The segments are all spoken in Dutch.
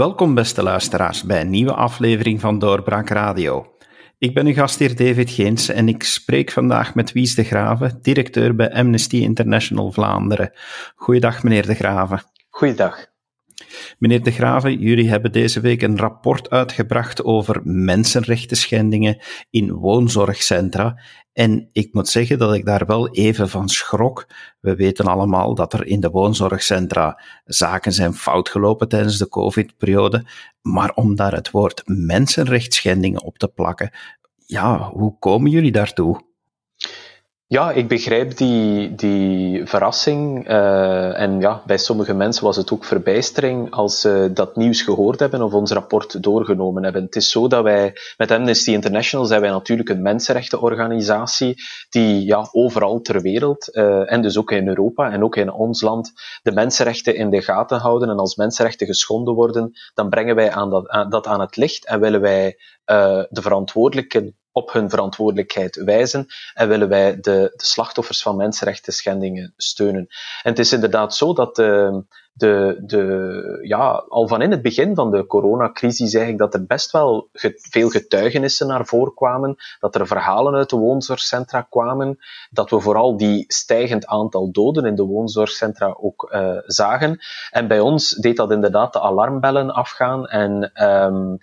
Welkom, beste luisteraars, bij een nieuwe aflevering van Doorbraak Radio. Ik ben uw gastheer David Geens en ik spreek vandaag met Wies de Graven, directeur bij Amnesty International Vlaanderen. Goeiedag, meneer de Graven. Goeiedag. Meneer De Graven, jullie hebben deze week een rapport uitgebracht over mensenrechten schendingen in woonzorgcentra. En ik moet zeggen dat ik daar wel even van schrok. We weten allemaal dat er in de woonzorgcentra zaken zijn fout gelopen tijdens de COVID-periode. Maar om daar het woord mensenrechtsschendingen op te plakken, ja, hoe komen jullie daartoe? Ja, ik begrijp die, die verrassing. Uh, en ja, bij sommige mensen was het ook verbijstering als ze dat nieuws gehoord hebben of ons rapport doorgenomen hebben. Het is zo dat wij, met Amnesty International zijn wij natuurlijk een mensenrechtenorganisatie die ja, overal ter wereld, uh, en dus ook in Europa en ook in ons land, de mensenrechten in de gaten houden. En als mensenrechten geschonden worden, dan brengen wij aan dat, aan, dat aan het licht en willen wij uh, de verantwoordelijken op hun verantwoordelijkheid wijzen en willen wij de, de slachtoffers van mensenrechten schendingen steunen. En het is inderdaad zo dat de, de, de, ja, al van in het begin van de coronacrisis zeg ik dat er best wel veel getuigenissen naar voren kwamen, dat er verhalen uit de woonzorgcentra kwamen, dat we vooral die stijgend aantal doden in de woonzorgcentra ook uh, zagen. En bij ons deed dat inderdaad de alarmbellen afgaan en um,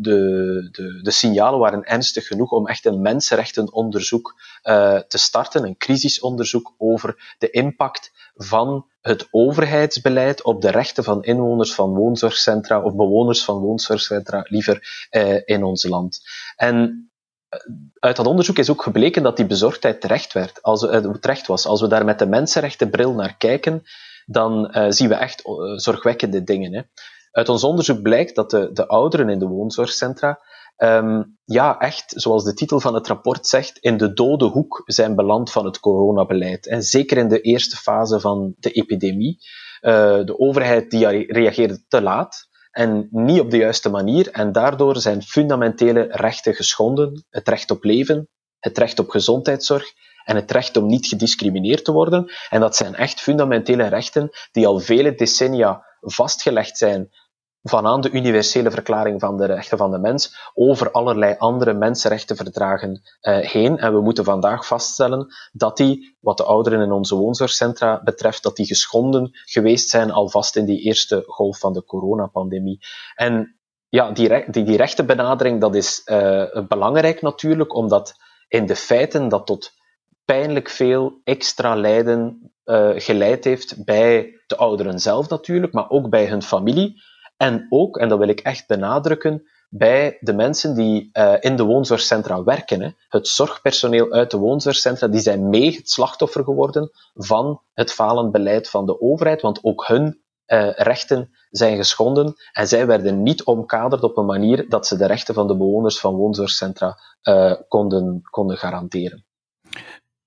de, de, de signalen waren ernstig genoeg om echt een mensenrechtenonderzoek uh, te starten, een crisisonderzoek over de impact van het overheidsbeleid op de rechten van inwoners van woonzorgcentra of bewoners van woonzorgcentra liever eh, in ons land. En eh, uit dat onderzoek is ook gebleken dat die bezorgdheid terecht, werd, als, uh, terecht was. Als we daar met de mensenrechtenbril naar kijken, dan zien we echt zorgwekkende dingen. Hè. Uit ons onderzoek blijkt dat de, de ouderen in de woonzorgcentra um, ja, echt, zoals de titel van het rapport zegt, in de dode hoek zijn beland van het coronabeleid. En zeker in de eerste fase van de epidemie. Uh, de overheid die reageerde te laat en niet op de juiste manier. En daardoor zijn fundamentele rechten geschonden. Het recht op leven, het recht op gezondheidszorg en het recht om niet gediscrimineerd te worden. En dat zijn echt fundamentele rechten die al vele decennia vastgelegd zijn vanaan de universele verklaring van de rechten van de mens over allerlei andere mensenrechtenverdragen uh, heen. En we moeten vandaag vaststellen dat die, wat de ouderen in onze woonzorgcentra betreft, dat die geschonden geweest zijn alvast in die eerste golf van de coronapandemie. En ja, die, die, die rechtenbenadering, dat is uh, belangrijk natuurlijk, omdat in de feiten dat tot pijnlijk veel extra lijden uh, geleid heeft bij de ouderen zelf natuurlijk, maar ook bij hun familie. En ook, en dat wil ik echt benadrukken, bij de mensen die uh, in de woonzorgcentra werken. Hè. Het zorgpersoneel uit de woonzorgcentra, die zijn mee het slachtoffer geworden van het falend beleid van de overheid, want ook hun uh, rechten zijn geschonden en zij werden niet omkaderd op een manier dat ze de rechten van de bewoners van woonzorgcentra uh, konden, konden garanderen.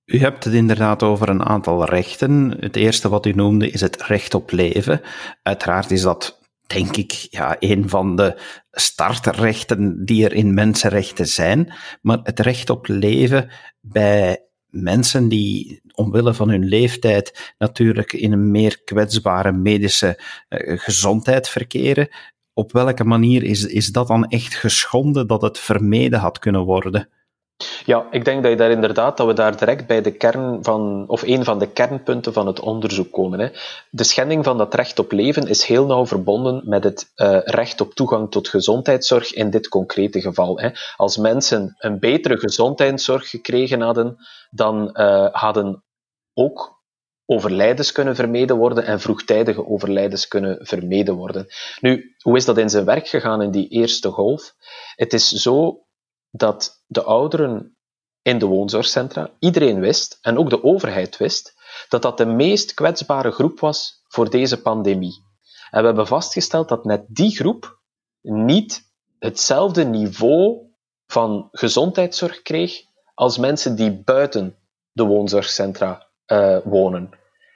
U hebt het inderdaad over een aantal rechten. Het eerste wat u noemde is het recht op leven. Uiteraard is dat denk ik, ja, een van de startrechten die er in mensenrechten zijn. Maar het recht op leven bij mensen die omwille van hun leeftijd natuurlijk in een meer kwetsbare medische uh, gezondheid verkeren. Op welke manier is, is dat dan echt geschonden dat het vermeden had kunnen worden? Ja, ik denk dat, je daar inderdaad, dat we daar direct bij de kern van, of een van de kernpunten van het onderzoek komen. Hè. De schending van dat recht op leven is heel nauw verbonden met het uh, recht op toegang tot gezondheidszorg in dit concrete geval. Hè. Als mensen een betere gezondheidszorg gekregen hadden, dan uh, hadden ook overlijdens kunnen vermeden worden en vroegtijdige overlijdens kunnen vermeden worden. Nu, hoe is dat in zijn werk gegaan in die eerste golf? Het is zo dat de ouderen in de woonzorgcentra, iedereen wist, en ook de overheid wist, dat dat de meest kwetsbare groep was voor deze pandemie. En we hebben vastgesteld dat net die groep niet hetzelfde niveau van gezondheidszorg kreeg als mensen die buiten de woonzorgcentra uh, wonen.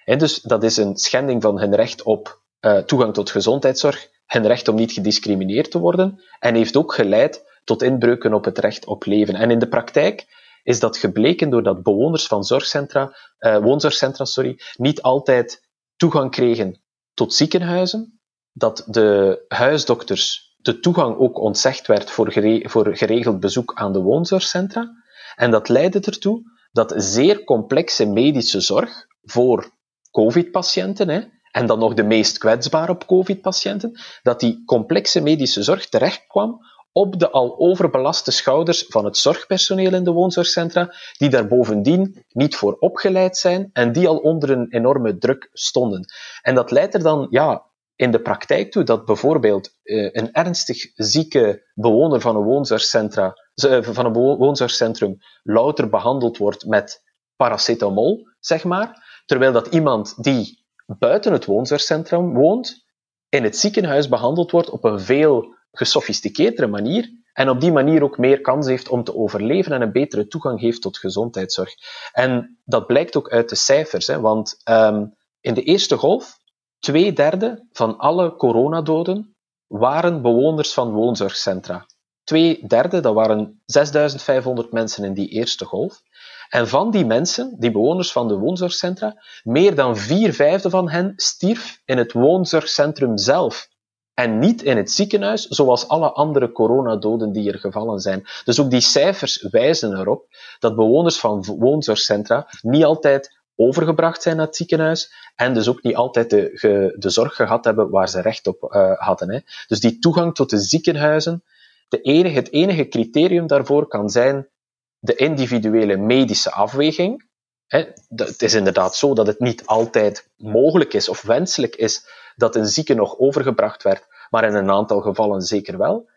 En dus dat is een schending van hun recht op uh, toegang tot gezondheidszorg, hun recht om niet gediscrimineerd te worden, en heeft ook geleid tot inbreuken op het recht op leven. En in de praktijk is dat gebleken doordat bewoners van zorgcentra, uh, woonzorgcentra sorry, niet altijd toegang kregen tot ziekenhuizen, dat de huisdokters de toegang ook ontzegd werd voor, voor geregeld bezoek aan de woonzorgcentra. En dat leidde ertoe dat zeer complexe medische zorg voor COVID-patiënten, en dan nog de meest kwetsbare op COVID-patiënten, dat die complexe medische zorg terechtkwam op de al overbelaste schouders van het zorgpersoneel in de woonzorgcentra, die daar bovendien niet voor opgeleid zijn en die al onder een enorme druk stonden. En dat leidt er dan ja, in de praktijk toe dat bijvoorbeeld uh, een ernstig zieke bewoner van een, woonzorgcentra, uh, van een woonzorgcentrum louter behandeld wordt met paracetamol, zeg maar, terwijl dat iemand die buiten het woonzorgcentrum woont, in het ziekenhuis behandeld wordt op een veel gesofisticeerdere manier en op die manier ook meer kans heeft om te overleven en een betere toegang heeft tot gezondheidszorg. En dat blijkt ook uit de cijfers, hè, want um, in de eerste golf, twee derde van alle coronadoden waren bewoners van woonzorgcentra. Twee derde, dat waren 6500 mensen in die eerste golf. En van die mensen, die bewoners van de woonzorgcentra, meer dan vier vijfde van hen stierf in het woonzorgcentrum zelf. En niet in het ziekenhuis, zoals alle andere coronadoden die er gevallen zijn. Dus ook die cijfers wijzen erop dat bewoners van woonzorgcentra niet altijd overgebracht zijn naar het ziekenhuis en dus ook niet altijd de, de zorg gehad hebben waar ze recht op uh, hadden. Hè. Dus die toegang tot de ziekenhuizen, de enige, het enige criterium daarvoor kan zijn de individuele medische afweging. Het is inderdaad zo dat het niet altijd mogelijk is of wenselijk is dat een zieke nog overgebracht werd, maar in een aantal gevallen zeker wel.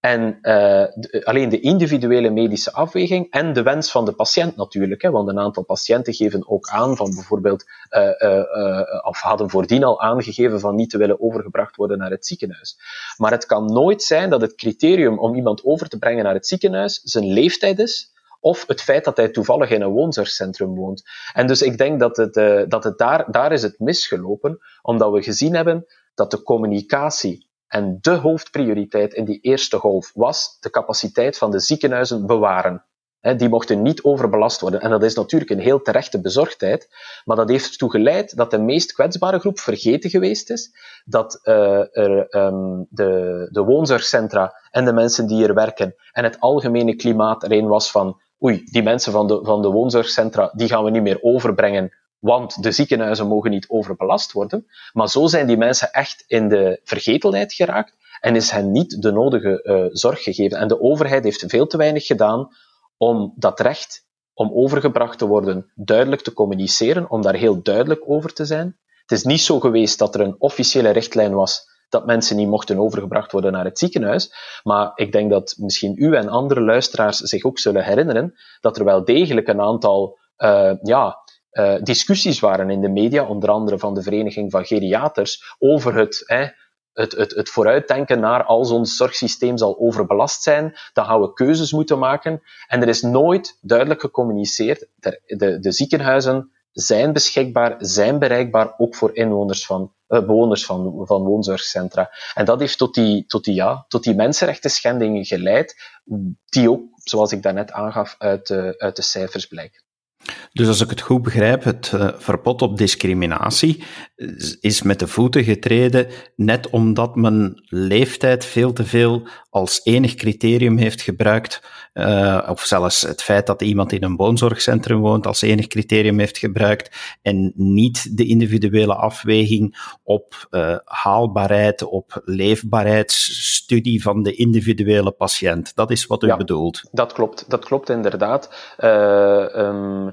En uh, alleen de individuele medische afweging en de wens van de patiënt natuurlijk, hè, want een aantal patiënten geven ook aan van bijvoorbeeld, uh, uh, of hadden voordien al aangegeven van niet te willen overgebracht worden naar het ziekenhuis. Maar het kan nooit zijn dat het criterium om iemand over te brengen naar het ziekenhuis zijn leeftijd is, of het feit dat hij toevallig in een woonzorgcentrum woont. En dus ik denk dat het, uh, dat het daar, daar is het misgelopen, omdat we gezien hebben dat de communicatie en de hoofdprioriteit in die eerste golf was de capaciteit van de ziekenhuizen bewaren. die mochten niet overbelast worden. En dat is natuurlijk een heel terechte bezorgdheid, maar dat heeft ertoe geleid dat de meest kwetsbare groep vergeten geweest is, dat uh, er, um, de, de woonzorgcentra en de mensen die er werken en het algemene klimaat erin was van oei, die mensen van de, van de woonzorgcentra, die gaan we niet meer overbrengen, want de ziekenhuizen mogen niet overbelast worden. Maar zo zijn die mensen echt in de vergetelheid geraakt en is hen niet de nodige uh, zorg gegeven. En de overheid heeft veel te weinig gedaan om dat recht om overgebracht te worden duidelijk te communiceren, om daar heel duidelijk over te zijn. Het is niet zo geweest dat er een officiële richtlijn was dat mensen niet mochten overgebracht worden naar het ziekenhuis. Maar ik denk dat misschien u en andere luisteraars zich ook zullen herinneren dat er wel degelijk een aantal uh, ja, uh, discussies waren in de media, onder andere van de Vereniging van Geriaters, over het, het, het, het vooruitdenken naar als ons zorgsysteem zal overbelast zijn, dan gaan we keuzes moeten maken. En er is nooit duidelijk gecommuniceerd. De, de, ziekenhuizen zijn beschikbaar, zijn bereikbaar, ook voor inwoners van, bewoners van, van woonzorgcentra. En dat heeft tot die, tot die, ja, tot die mensenrechten schendingen geleid, die ook, zoals ik daarnet aangaf, uit de, uit de cijfers blijken. Dus als ik het goed begrijp, het uh, verbod op discriminatie is met de voeten getreden, net omdat men leeftijd veel te veel als enig criterium heeft gebruikt, uh, of zelfs het feit dat iemand in een woonzorgcentrum woont als enig criterium heeft gebruikt, en niet de individuele afweging op uh, haalbaarheid, op leefbaarheidsstudie van de individuele patiënt. Dat is wat u ja, bedoelt. Dat klopt, dat klopt inderdaad. Um, uh,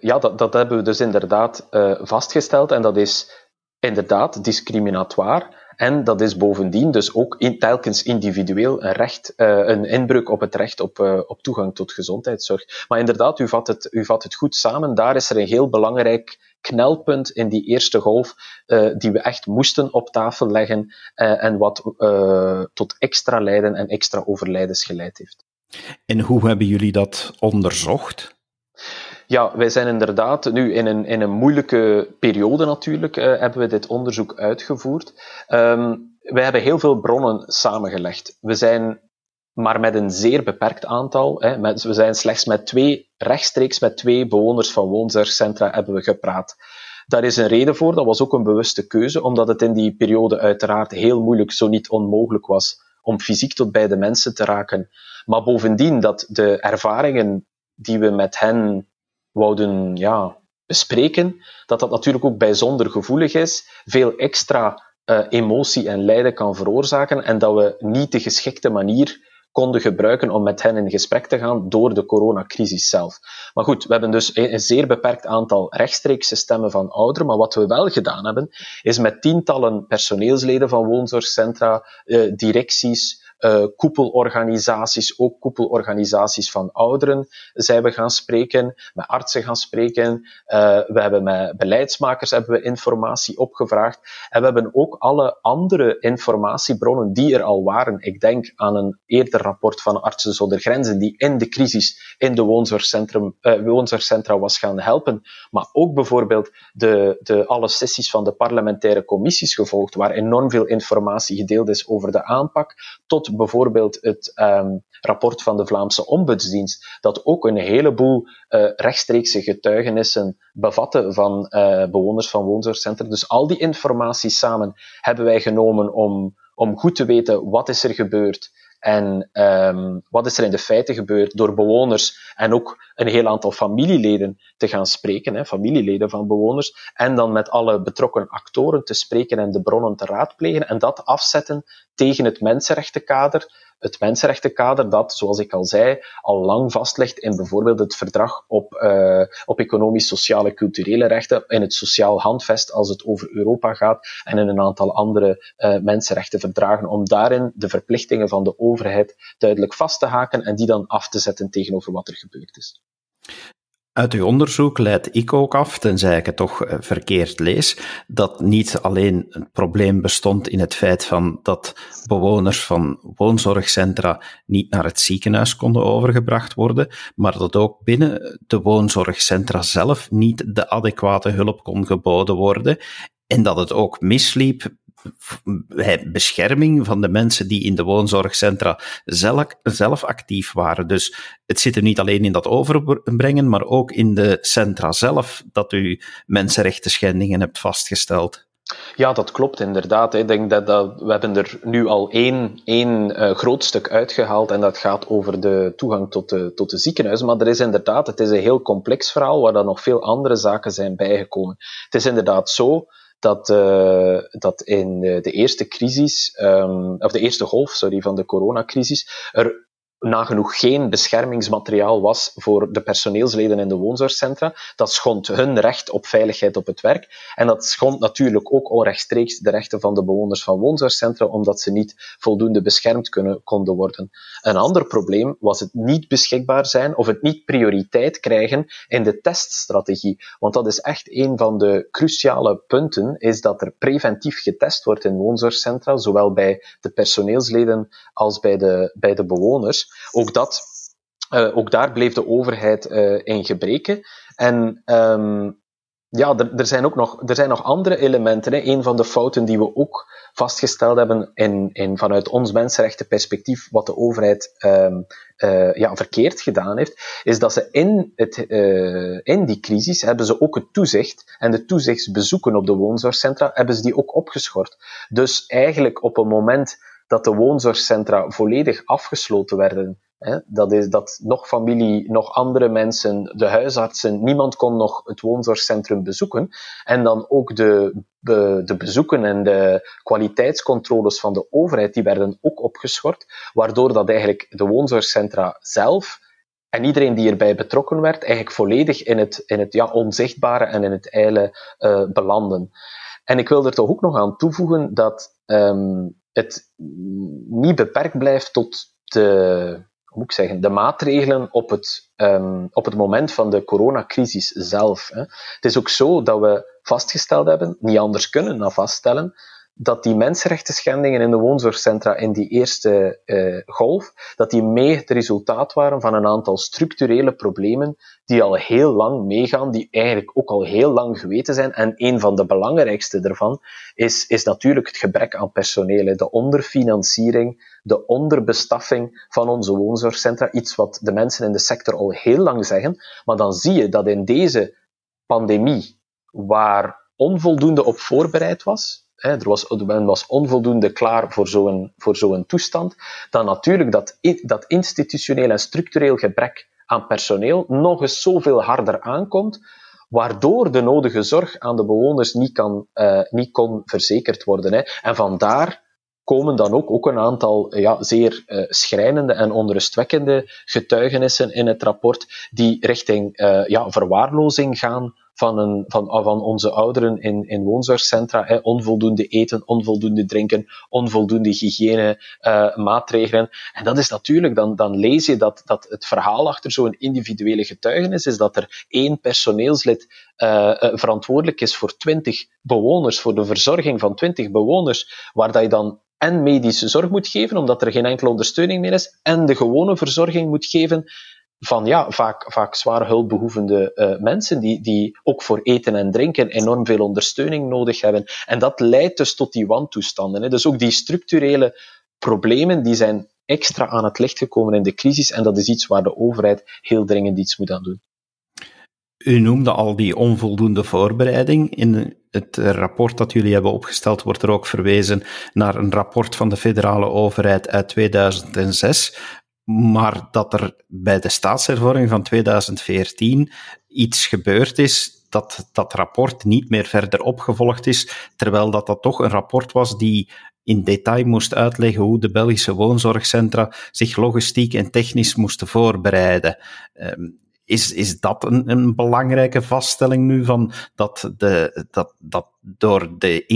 ja, dat, dat hebben we dus inderdaad uh, vastgesteld en dat is inderdaad discriminatoire. En dat is bovendien dus ook telkens individueel een, recht, uh, een inbreuk op het recht op, op toegang tot gezondheidszorg. Maar inderdaad, u vat, het, u vat het goed samen. Daar is er een heel belangrijk knelpunt in die eerste golf die we echt moesten op tafel leggen en wat tot extra lijden en extra overlijdens geleid heeft. En hoe hebben jullie dat onderzocht? Ja, wij zijn inderdaad nu in een, in een moeilijke periode natuurlijk, uh, hebben we dit onderzoek uitgevoerd. Um, wij hebben heel veel bronnen samengelegd. We zijn maar met een zeer beperkt aantal. Hè, we zijn slechts met twee, rechtstreeks met twee bewoners van woonzorgcentra hebben we gepraat. Daar is een reden voor, dat was ook een bewuste keuze, omdat het in die periode uiteraard heel moeilijk, zo niet onmogelijk was, om fysiek tot bij de mensen te raken. Maar bovendien dat de ervaringen die we met hen wouden ja, bespreken, dat dat natuurlijk ook bijzonder gevoelig is, veel extra uh, emotie en lijden kan veroorzaken en dat we niet de geschikte manier konden gebruiken om met hen in gesprek te gaan door de coronacrisis zelf. Maar goed, we hebben dus een zeer beperkt aantal rechtstreekse stemmen van ouderen, maar wat we wel gedaan hebben, is met tientallen personeelsleden van woonzorgcentra, uh, directies, uh, koepelorganisaties, ook koepelorganisaties van ouderen, zijn we gaan spreken, met artsen gaan spreken. Uh, we hebben met beleidsmakers hebben we informatie opgevraagd. En we hebben ook alle andere informatiebronnen die er al waren. Ik denk aan een eerder rapport van Artsen zonder Grenzen, die in de crisis in de woonzorgcentrum, uh, woonzorgcentra was gaan helpen. Maar ook bijvoorbeeld de, de, alle sessies van de parlementaire commissies gevolgd, waar enorm veel informatie gedeeld is over de aanpak, tot bijvoorbeeld het um, rapport van de Vlaamse Ombudsdienst, dat ook een heleboel uh, rechtstreekse getuigenissen bevatte van uh, bewoners van woonzorgcentra. Dus al die informatie samen hebben wij genomen om, om goed te weten wat is er gebeurd en um, wat is er in de feiten gebeurd door bewoners en ook een heel aantal familieleden te gaan spreken, hè, familieleden van bewoners, en dan met alle betrokken actoren te spreken en de bronnen te raadplegen en dat afzetten tegen het mensenrechtenkader, het mensenrechtenkader dat, zoals ik al zei, al lang vastlegt in bijvoorbeeld het verdrag op, uh, op economisch, sociale, culturele rechten, in het sociaal handvest als het over Europa gaat en in een aantal andere uh, mensenrechtenverdragen, om daarin de verplichtingen van de overheid duidelijk vast te haken en die dan af te zetten tegenover wat er gebeurd is. Uit uw onderzoek leid ik ook af, tenzij ik het toch eh, verkeerd lees, dat niet alleen het probleem bestond in het feit van dat bewoners van woonzorgcentra niet naar het ziekenhuis konden overgebracht worden, maar dat ook binnen de woonzorgcentra zelf niet de adequate hulp kon geboden worden en dat het ook misliep bescherming van de mensen die in de woonzorgcentra zelf, zelf actief waren. Dus het zit er niet alleen in dat overbrengen, maar ook in de centra zelf dat u mensenrechten schendingen hebt vastgesteld. Ja, dat klopt inderdaad. Ik denk dat, dat we hebben er nu al één, één uh, groot stuk uitgehaald en dat gaat over de toegang tot de, tot de ziekenhuizen. Maar er is inderdaad, het is een heel complex verhaal waar dan nog veel andere zaken zijn bijgekomen. Het is inderdaad zo dat, uh, dat in de eerste crisis, um, of de eerste golf sorry, van de coronacrisis, er nagenoeg geen beschermingsmateriaal was voor de personeelsleden in de woonzorgcentra. Dat schond hun recht op veiligheid op het werk. En dat schond natuurlijk ook onrechtstreeks de rechten van de bewoners van woonzorgcentra, omdat ze niet voldoende beschermd kunnen, konden worden. Een ander probleem was het niet beschikbaar zijn of het niet prioriteit krijgen in de teststrategie. Want dat is echt een van de cruciale punten, is dat er preventief getest wordt in woonzorgcentra, zowel bij de personeelsleden als bij de, bij de bewoners. Ook, dat, uh, ook daar bleef de overheid uh, in gebreken. En um, ja, er, zijn ook nog, er zijn nog andere elementen. Een van de fouten die we ook vastgesteld hebben in, in, vanuit ons mensenrechtenperspectief, wat de overheid um, uh, ja, verkeerd gedaan heeft, is dat ze in, het, in die crisis hebben ze ook het toezicht en de toezichtsbezoeken op de woonzorgcentra hebben ze die ook opgeschort. Dus eigenlijk op een moment dat de woonzorgcentra volledig afgesloten werden. Dat is dat nog familie, nog andere mensen, de huisartsen, niemand kon nog het woonzorgcentrum bezoeken. En dan ook de, de, bezoeken en de kwaliteitscontroles van de overheid, die werden ook opgeschort, waardoor dat eigenlijk de woonzorgcentra zelf en iedereen die erbij betrokken werd, eigenlijk volledig in het, in het ja, onzichtbare en in het eile uh, belanden. En ik wil er toch ook nog aan toevoegen dat um, het niet beperkt blijft tot de, hoe moet ik zeggen, de maatregelen op het, um, op het moment van de coronacrisis zelf. Hè. Het is ook zo dat we vastgesteld hebben, niet anders kunnen dan vaststellen, dat die mensenrechten schendingen in de woonzorgcentra in die eerste uh, golf, dat die mee het resultaat waren van een aantal structurele problemen die al heel lang meegaan, die eigenlijk ook al heel lang geweten zijn. En een van de belangrijkste daarvan is, is natuurlijk het gebrek aan personeel, de onderfinanciering, de onderbestaffing van onze woonzorgcentra. Iets wat de mensen in de sector al heel lang zeggen. Maar dan zie je dat in deze pandemie waar onvoldoende op voorbereid was, er was, men was onvoldoende klaar voor zo'n, voor toestand, dan natuurlijk dat, dat institutioneel en structureel gebrek aan personeel nog eens zoveel harder aankomt, waardoor de nodige zorg aan de bewoners niet, kan, uh, niet kon verzekerd worden. Hè. En vandaar komen dan ook, ook een aantal ja, zeer uh, schrijnende en onrustwekkende getuigenissen in het rapport die richting uh, ja, verwaarlozing gaan van, een, van, ah, van onze ouderen in, in woonzorgcentra. Hè, onvoldoende eten, onvoldoende drinken, onvoldoende hygiëne uh, maatregelen. En dat is natuurlijk, dan, dan lees je dat, dat het verhaal achter zo'n individuele getuigenis is dat er één personeelslid uh, verantwoordelijk is voor twintig bewoners, voor de verzorging van twintig bewoners, waar dat je dan en medische zorg moet geven, omdat er geen enkele ondersteuning meer is, en de gewone verzorging moet geven van ja, vaak, vaak zwaar hulpbehoevende uh, mensen, die, die ook voor eten en drinken enorm veel ondersteuning nodig hebben. En dat leidt dus tot die wantoestanden. Hè. Dus ook die structurele problemen, die zijn extra aan het licht gekomen in de crisis, en dat is iets waar de overheid heel dringend iets moet aan doen. U noemde al die onvoldoende voorbereiding. In het rapport dat jullie hebben opgesteld wordt er ook verwezen naar een rapport van de federale overheid uit 2006, maar dat er bij de staatshervorming van 2014 iets gebeurd is dat dat rapport niet meer verder opgevolgd is, terwijl dat, dat toch een rapport was die in detail moest uitleggen hoe de Belgische woonzorgcentra zich logistiek en technisch moesten voorbereiden. Ehm, is, is dat een, een belangrijke vaststelling nu van dat, de, dat, dat door de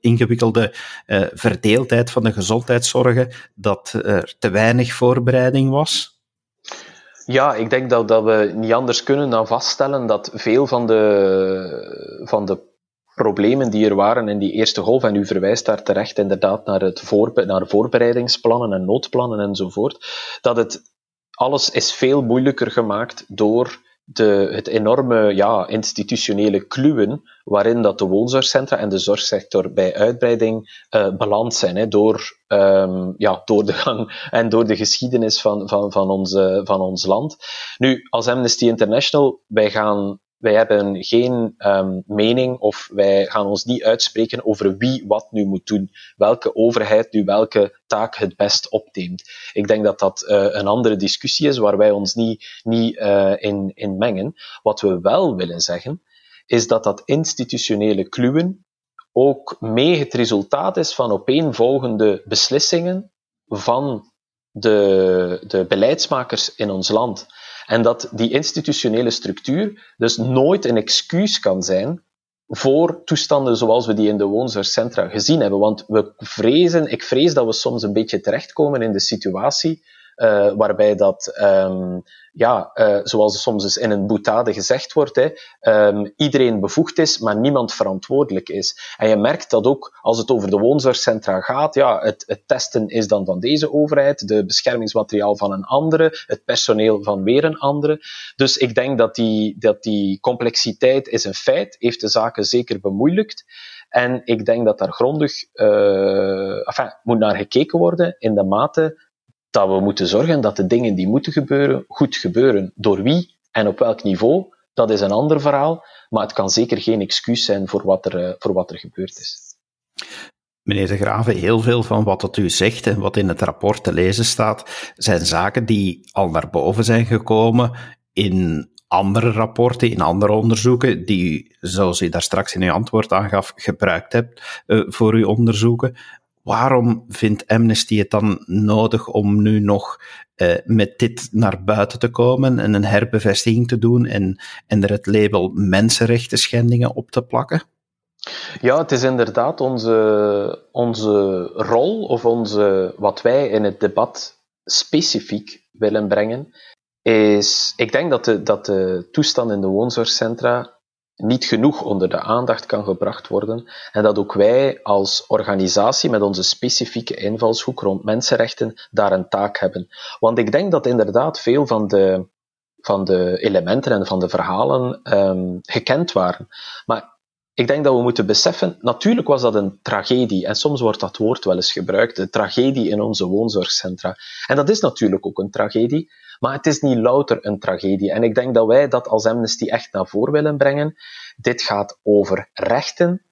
ingewikkelde, uh, verdeeldheid van de gezondheidszorgen dat er te weinig voorbereiding was? Ja, ik denk dat, dat we niet anders kunnen dan vaststellen dat veel van de, van de problemen die er waren in die eerste golf, en u verwijst daar terecht inderdaad naar, het naar voorbereidingsplannen en noodplannen enzovoort, dat het alles is veel moeilijker gemaakt door de, het enorme ja, institutionele kluwen waarin dat de woonzorgcentra en de zorgsector bij uitbreiding uh, beland zijn. Hè, door, um, ja, door de gang en door de geschiedenis van, van, van, onze, van ons land. Nu, als Amnesty International, wij gaan wij hebben geen um, mening of wij gaan ons niet uitspreken over wie wat nu moet doen, welke overheid nu welke taak het best opneemt. Ik denk dat dat uh, een andere discussie is waar wij ons niet, niet uh, in, in mengen. Wat we wel willen zeggen, is dat dat institutionele kluwen ook mee het resultaat is van opeenvolgende beslissingen van de, de beleidsmakers in ons land. En dat die institutionele structuur dus nooit een excuus kan zijn voor toestanden zoals we die in de woonzorgcentra gezien hebben. Want we vrezen, ik vrees dat we soms een beetje terechtkomen in de situatie uh, waarbij dat, um, ja, uh, zoals soms eens in een boetade gezegd wordt, hè, um, iedereen bevoegd is, maar niemand verantwoordelijk is. En je merkt dat ook als het over de woonzorgcentra gaat, ja, het, het testen is dan van deze overheid, de beschermingsmateriaal van een andere, het personeel van weer een andere. Dus ik denk dat die, dat die complexiteit is een feit, heeft de zaken zeker bemoeilijkt. En ik denk dat daar grondig uh, enfin, moet naar gekeken worden in de mate dat we moeten zorgen dat de dingen die moeten gebeuren, goed gebeuren. Door wie en op welk niveau, dat is een ander verhaal, maar het kan zeker geen excuus zijn voor wat er, eh, voor wat er gebeurd is. Meneer de Graven, heel veel van wat u zegt en wat in het rapport te lezen staat, zijn zaken die al naar boven zijn gekomen in andere rapporten, in andere onderzoeken, die u, zoals u daar straks in uw antwoord aangaf, gebruikt hebt uh, voor uw onderzoeken. Waarom vindt Amnesty het dan nodig om nu nog uh, met dit naar buiten te komen en een herbevestiging te doen en, en er het label mensenrechten schendingen op te plakken? Ja, het is inderdaad onze, onze rol of onze, wat wij in het debat specifiek willen brengen, is, ik denk dat de, dat de toestand in de woonzorgcentra niet genoeg onder de aandacht kan gebracht worden en dat ook wij als organisatie met onze specifieke invalshoek rond mensenrechten daar een taak hebben. Want ik denk dat inderdaad veel van de, van de elementen en van de verhalen um, gekend waren. Maar ik denk dat we moeten beseffen, natuurlijk was dat een tragedie, en soms wordt dat woord wel eens gebruikt, de tragedie in onze woonzorgcentra. En dat is natuurlijk ook een tragedie, maar het is niet louter een tragedie. En ik denk dat wij dat als Amnesty echt naar voren willen brengen. Dit gaat over rechten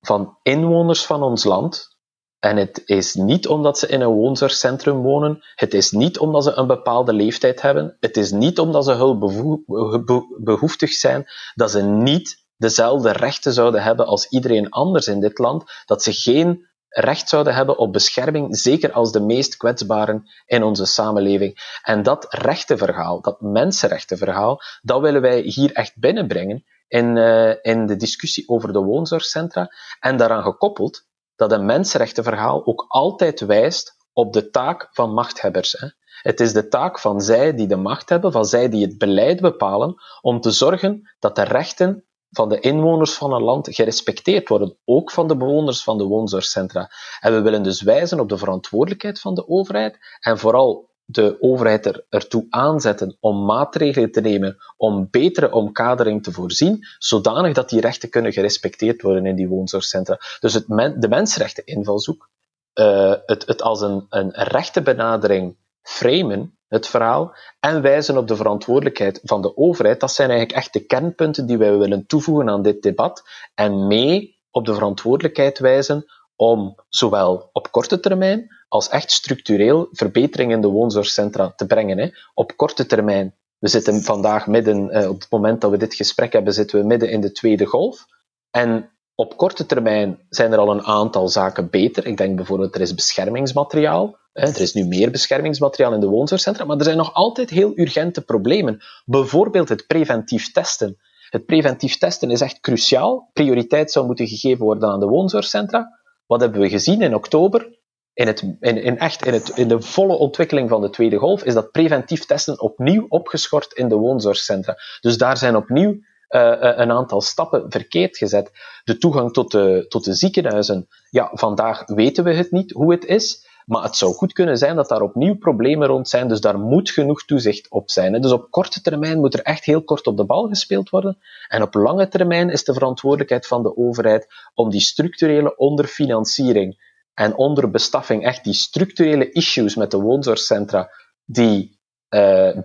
van inwoners van ons land. En het is niet omdat ze in een woonzorgcentrum wonen. Het is niet omdat ze een bepaalde leeftijd hebben. Het is niet omdat ze hulpbehoeftig zijn dat ze niet dezelfde rechten zouden hebben als iedereen anders in dit land, dat ze geen recht zouden hebben op bescherming, zeker als de meest kwetsbaren in onze samenleving. En dat rechtenverhaal, dat mensenrechtenverhaal, dat willen wij hier echt binnenbrengen in, uh, in de discussie over de woonzorgcentra. En daaraan gekoppeld dat een mensenrechtenverhaal ook altijd wijst op de taak van machthebbers. Hè. Het is de taak van zij die de macht hebben, van zij die het beleid bepalen, om te zorgen dat de rechten van de inwoners van een land gerespecteerd worden, ook van de bewoners van de woonzorgcentra. En we willen dus wijzen op de verantwoordelijkheid van de overheid en vooral de overheid er, ertoe aanzetten om maatregelen te nemen om betere omkadering te voorzien, zodanig dat die rechten kunnen gerespecteerd worden in die woonzorgcentra. Dus het de mensenrechten invalshoek, uh, het, het als een, een rechtenbenadering framen, het verhaal, en wijzen op de verantwoordelijkheid van de overheid. Dat zijn eigenlijk echt de kernpunten die wij willen toevoegen aan dit debat. En mee op de verantwoordelijkheid wijzen om zowel op korte termijn als echt structureel verbetering in de woonzorgcentra te brengen. Hè. Op korte termijn, we zitten vandaag midden, eh, op het moment dat we dit gesprek hebben, zitten we midden in de tweede golf. En op korte termijn zijn er al een aantal zaken beter. Ik denk bijvoorbeeld, er is beschermingsmateriaal. Er is nu meer beschermingsmateriaal in de woonzorgcentra, maar er zijn nog altijd heel urgente problemen. Bijvoorbeeld het preventief testen. Het preventief testen is echt cruciaal. Prioriteit zou moeten gegeven worden aan de woonzorgcentra. Wat hebben we gezien in oktober? In, het, in, echt, in, het, in de volle ontwikkeling van de tweede golf is dat preventief testen opnieuw opgeschort in de woonzorgcentra. Dus daar zijn opnieuw een aantal stappen verkeerd gezet. De toegang tot de, tot de ziekenhuizen, ja, vandaag weten we het niet hoe het is. Maar het zou goed kunnen zijn dat daar opnieuw problemen rond zijn, dus daar moet genoeg toezicht op zijn. Dus op korte termijn moet er echt heel kort op de bal gespeeld worden. En op lange termijn is de verantwoordelijkheid van de overheid om die structurele onderfinanciering en onderbestaffing, echt die structurele issues met de woonzorgcentra, die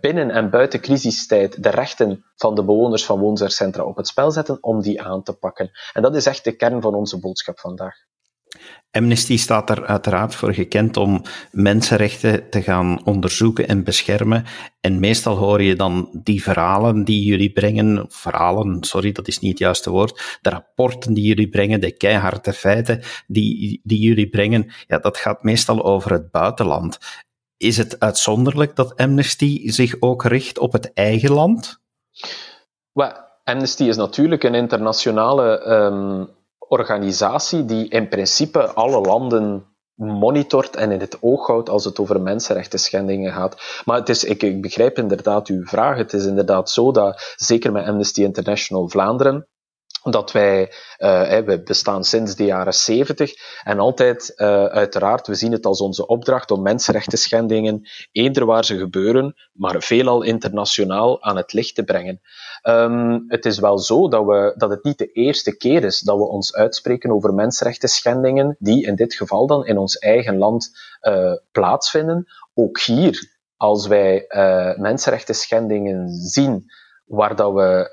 binnen en buiten crisistijd de rechten van de bewoners van woonzorgcentra op het spel zetten, om die aan te pakken. En dat is echt de kern van onze boodschap vandaag. Amnesty staat er uiteraard voor gekend om mensenrechten te gaan onderzoeken en beschermen. En meestal hoor je dan die verhalen die jullie brengen, verhalen, sorry, dat is niet het juiste woord, de rapporten die jullie brengen, de keiharde feiten die, die jullie brengen, ja, dat gaat meestal over het buitenland. Is het uitzonderlijk dat Amnesty zich ook richt op het eigen land? Well, Amnesty is natuurlijk een internationale um, organisatie die in principe alle landen monitort en in het oog houdt als het over mensenrechten schendingen gaat. Maar het is, ik, ik begrijp inderdaad uw vraag. Het is inderdaad zo dat, zeker met Amnesty International Vlaanderen, dat wij, uh, we bestaan sinds de jaren 70 en altijd, uh, uiteraard, we zien het als onze opdracht om mensenrechten schendingen, eender waar ze gebeuren, maar veelal internationaal aan het licht te brengen. Um, het is wel zo dat, we, dat het niet de eerste keer is dat we ons uitspreken over mensenrechten schendingen, die in dit geval dan in ons eigen land uh, plaatsvinden. Ook hier, als wij mensenrechten schendingen zien, waar dat we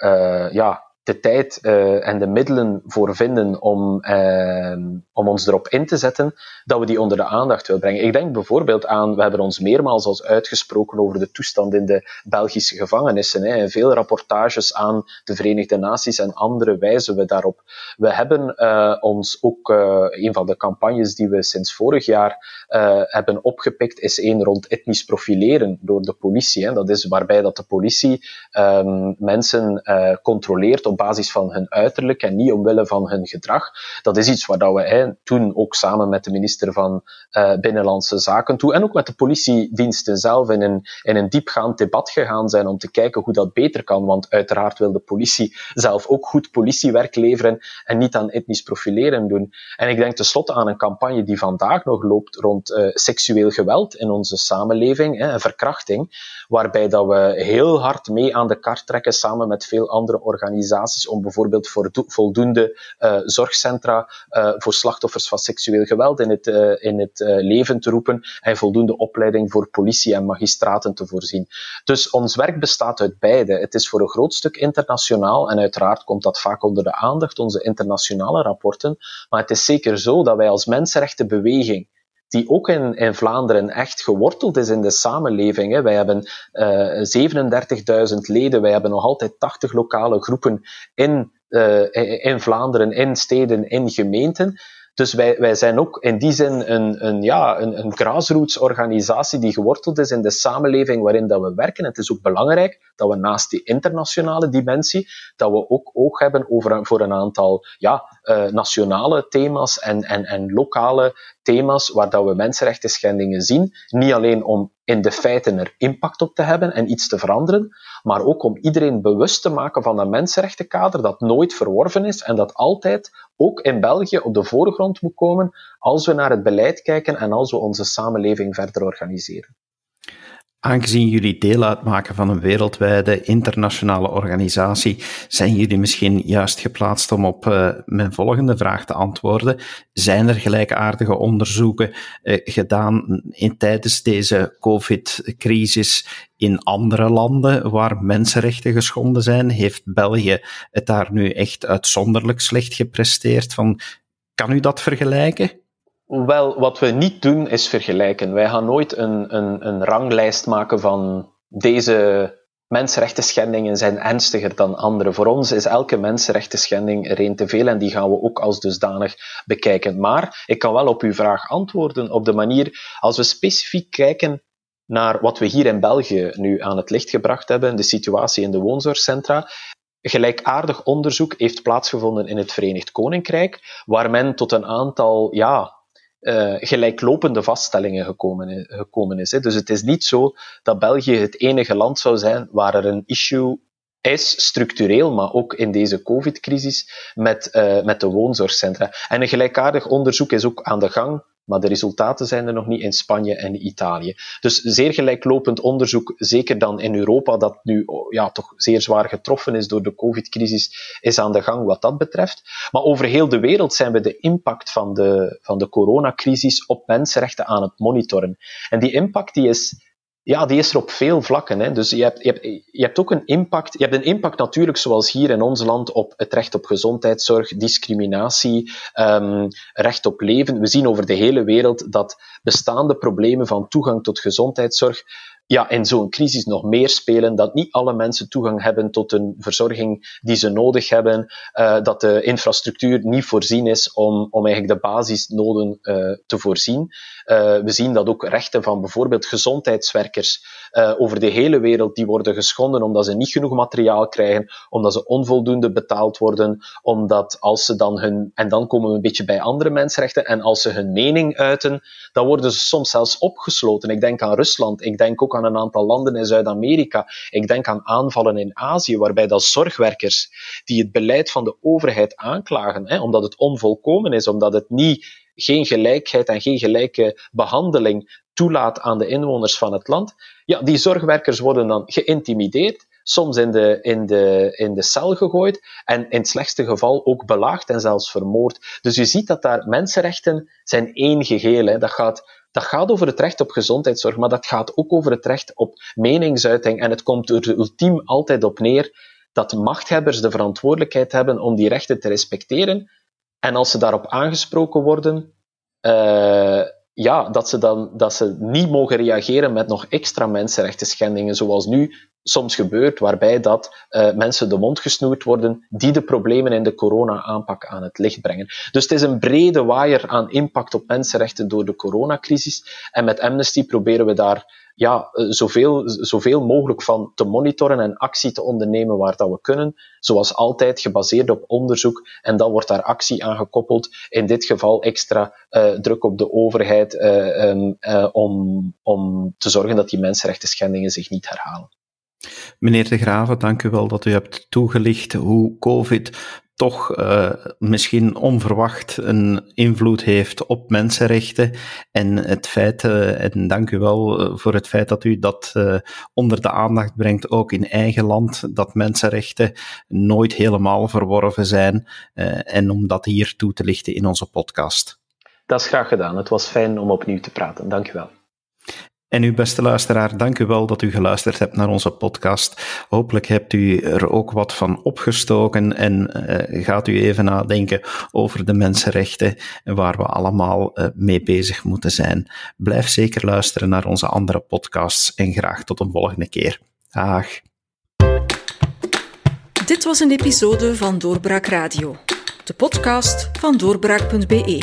ja, de tijd uh, en de middelen voor vinden om, uh, om ons erop in te zetten, dat we die onder de aandacht willen brengen. Ik denk bijvoorbeeld aan, we hebben ons meermaals al uitgesproken over de toestand in de Belgische gevangenissen. Hè. Veel rapportages aan de Verenigde Naties en andere wijzen we daarop. We hebben uh, ons ook, een van de campagnes die we sinds vorig jaar hebben opgepikt, is één rond etnisch profileren door de politie. Hè. Dat is waarbij dat de politie um, mensen controleert op basis van hun uiterlijk en niet omwille van hun gedrag. Dat is iets waar dat we hè, toen ook samen met de minister van uh, Binnenlandse Zaken toe en ook met de politiediensten zelf in een, in een diepgaand debat gegaan zijn om te kijken hoe dat beter kan. Want uiteraard wil de politie zelf ook goed politiewerk leveren en niet aan etnisch profileren doen. En ik denk tenslotte aan een campagne die vandaag nog loopt rond uh, seksueel geweld in onze samenleving, hè, verkrachting, waarbij dat we heel hard mee aan de kar trekken samen met veel andere organisaties om bijvoorbeeld voor voldoende uh, zorgcentra uh, voor slachtoffers van seksueel geweld in het, uh, in het leven te roepen en voldoende opleiding voor politie en magistraten te voorzien. Dus ons werk bestaat uit beide. Het is voor een groot stuk internationaal en uiteraard komt dat vaak onder de aandacht, onze internationale rapporten. Maar het is zeker zo dat wij als mensenrechtenbeweging die ook in, in Vlaanderen echt geworteld is in de samenleving. Hè. Wij hebben uh, 37.000 leden, wij hebben nog altijd 80 lokale groepen in, uh, in Vlaanderen, in steden, in gemeenten. Dus wij, wij zijn ook in die zin een, een, ja, een, een grassroots organisatie die geworteld is in de samenleving waarin dat we werken. Het is ook belangrijk dat we naast die internationale dimensie, dat we ook oog hebben over, voor een aantal ja, uh, nationale thema's en, en, en lokale thema's waar dat we mensenrechten schendingen zien. Niet alleen om in de feiten er impact op te hebben en iets te veranderen, maar ook om iedereen bewust te maken van een mensenrechtenkader dat nooit verworven is en dat altijd ook in België op de voorgrond moet komen als we naar het beleid kijken en als we onze samenleving verder organiseren. Aangezien jullie deel uitmaken van een wereldwijde internationale organisatie, zijn jullie misschien juist geplaatst om op uh, mijn volgende vraag te antwoorden. Zijn er gelijkaardige onderzoeken uh, gedaan in, tijdens deze COVID-crisis in andere landen waar mensenrechten geschonden zijn? Heeft België het daar nu echt uitzonderlijk slecht gepresteerd? Van, kan u dat vergelijken? Wel, wat we niet doen is vergelijken. Wij gaan nooit een, een, een ranglijst maken van deze mensenrechten schendingen zijn ernstiger dan andere. Voor ons is elke mensenrechten schending er te veel en die gaan we ook als dusdanig bekijken. Maar ik kan wel op uw vraag antwoorden op de manier, als we specifiek kijken naar wat we hier in België nu aan het licht gebracht hebben, de situatie in de woonzorgcentra, gelijkaardig onderzoek heeft plaatsgevonden in het Verenigd Koninkrijk, waar men tot een aantal ja, uh, gelijklopende vaststellingen gekomen, gekomen is. Hè. Dus het is niet zo dat België het enige land zou zijn waar er een issue is, structureel, maar ook in deze COVID-crisis, met, uh, met de woonzorgcentra. En een gelijkaardig onderzoek is ook aan de gang maar de resultaten zijn er nog niet in Spanje en Italië. Dus zeer gelijklopend onderzoek, zeker dan in Europa, dat nu oh, ja, toch zeer zwaar getroffen is door de COVID-crisis, is aan de gang wat dat betreft. Maar over heel de wereld zijn we de impact van de, van de coronacrisis op mensenrechten aan het monitoren. En die impact die is ja, die is er op veel vlakken. Hè. Dus je hebt, je, hebt, je hebt ook een impact. Je hebt een impact natuurlijk, zoals hier in ons land, op het recht op gezondheidszorg, discriminatie, um, recht op leven. We zien over de hele wereld dat bestaande problemen van toegang tot gezondheidszorg ja, in zo'n crisis nog meer spelen, dat niet alle mensen toegang hebben tot een verzorging die ze nodig hebben, uh, dat de infrastructuur niet voorzien is om, om eigenlijk de basisnoden uh, te voorzien. Uh, we zien dat ook rechten van bijvoorbeeld gezondheidswerkers over de hele wereld, die worden geschonden omdat ze niet genoeg materiaal krijgen, omdat ze onvoldoende betaald worden, omdat als ze dan hun, en dan komen we een beetje bij andere mensenrechten, en als ze hun mening uiten, dan worden ze soms zelfs opgesloten. Ik denk aan Rusland, ik denk ook aan een aantal landen in Zuid-Amerika. Ik denk aan aanvallen in Azië, waarbij dat zorgwerkers die het beleid van de overheid aanklagen, hè, omdat het onvolkomen is, omdat het niet, geen gelijkheid en geen gelijke behandeling toelaat aan de inwoners van het land, ja, die zorgwerkers worden dan geïntimideerd, soms in de, in, de, in de cel gegooid en in het slechtste geval ook belaagd en zelfs vermoord. Dus je ziet dat daar mensenrechten zijn één geheel. Dat gaat dat gaat over het recht op gezondheidszorg, maar dat gaat ook over het recht op meningsuiting. En het komt er ultiem altijd op neer dat machthebbers de verantwoordelijkheid hebben om die rechten te respecteren. En als ze daarop aangesproken worden, uh, ja, dat ze dan dat ze niet mogen reageren met nog extra mensenrechten schendingen, zoals nu soms gebeurt, waarbij dat uh, mensen de mond gesnoerd worden die de problemen in de corona-aanpak aan het licht brengen. Dus het is een brede waaier aan impact op mensenrechten door de coronacrisis. En met Amnesty proberen we daar ja, eh, zoveel, zoveel mogelijk van te monitoren en actie te ondernemen waar dat we kunnen. Zoals altijd gebaseerd op onderzoek. En dan wordt daar actie aan gekoppeld. In dit geval extra uh, druk op de overheid uh, om, om te zorgen dat die mensenrechten schendingen zich niet herhalen. Meneer De Graven, dank u wel dat u hebt toegelicht hoe COVID toch uh, misschien onverwacht een invloed heeft op mensenrechten. En het feit, uh, en dank u wel uh, voor het feit dat u dat onder de aandacht brengt, ook in eigen land, dat mensenrechten nooit helemaal verworven zijn. en om dat hier toe te lichten in onze podcast. Dat is graag gedaan. Het was fijn om opnieuw te praten. Dank u wel. En uw beste luisteraar, dank u wel dat u geluisterd hebt naar onze podcast. Hopelijk hebt u er ook wat van opgestoken en uh, gaat u even nadenken over de mensenrechten waar we allemaal uh, mee bezig moeten zijn. Blijf zeker luisteren naar onze andere podcasts en graag tot een volgende keer. Dag. Dit was een episode van Doorbraak Radio, de podcast van doorbraak.be.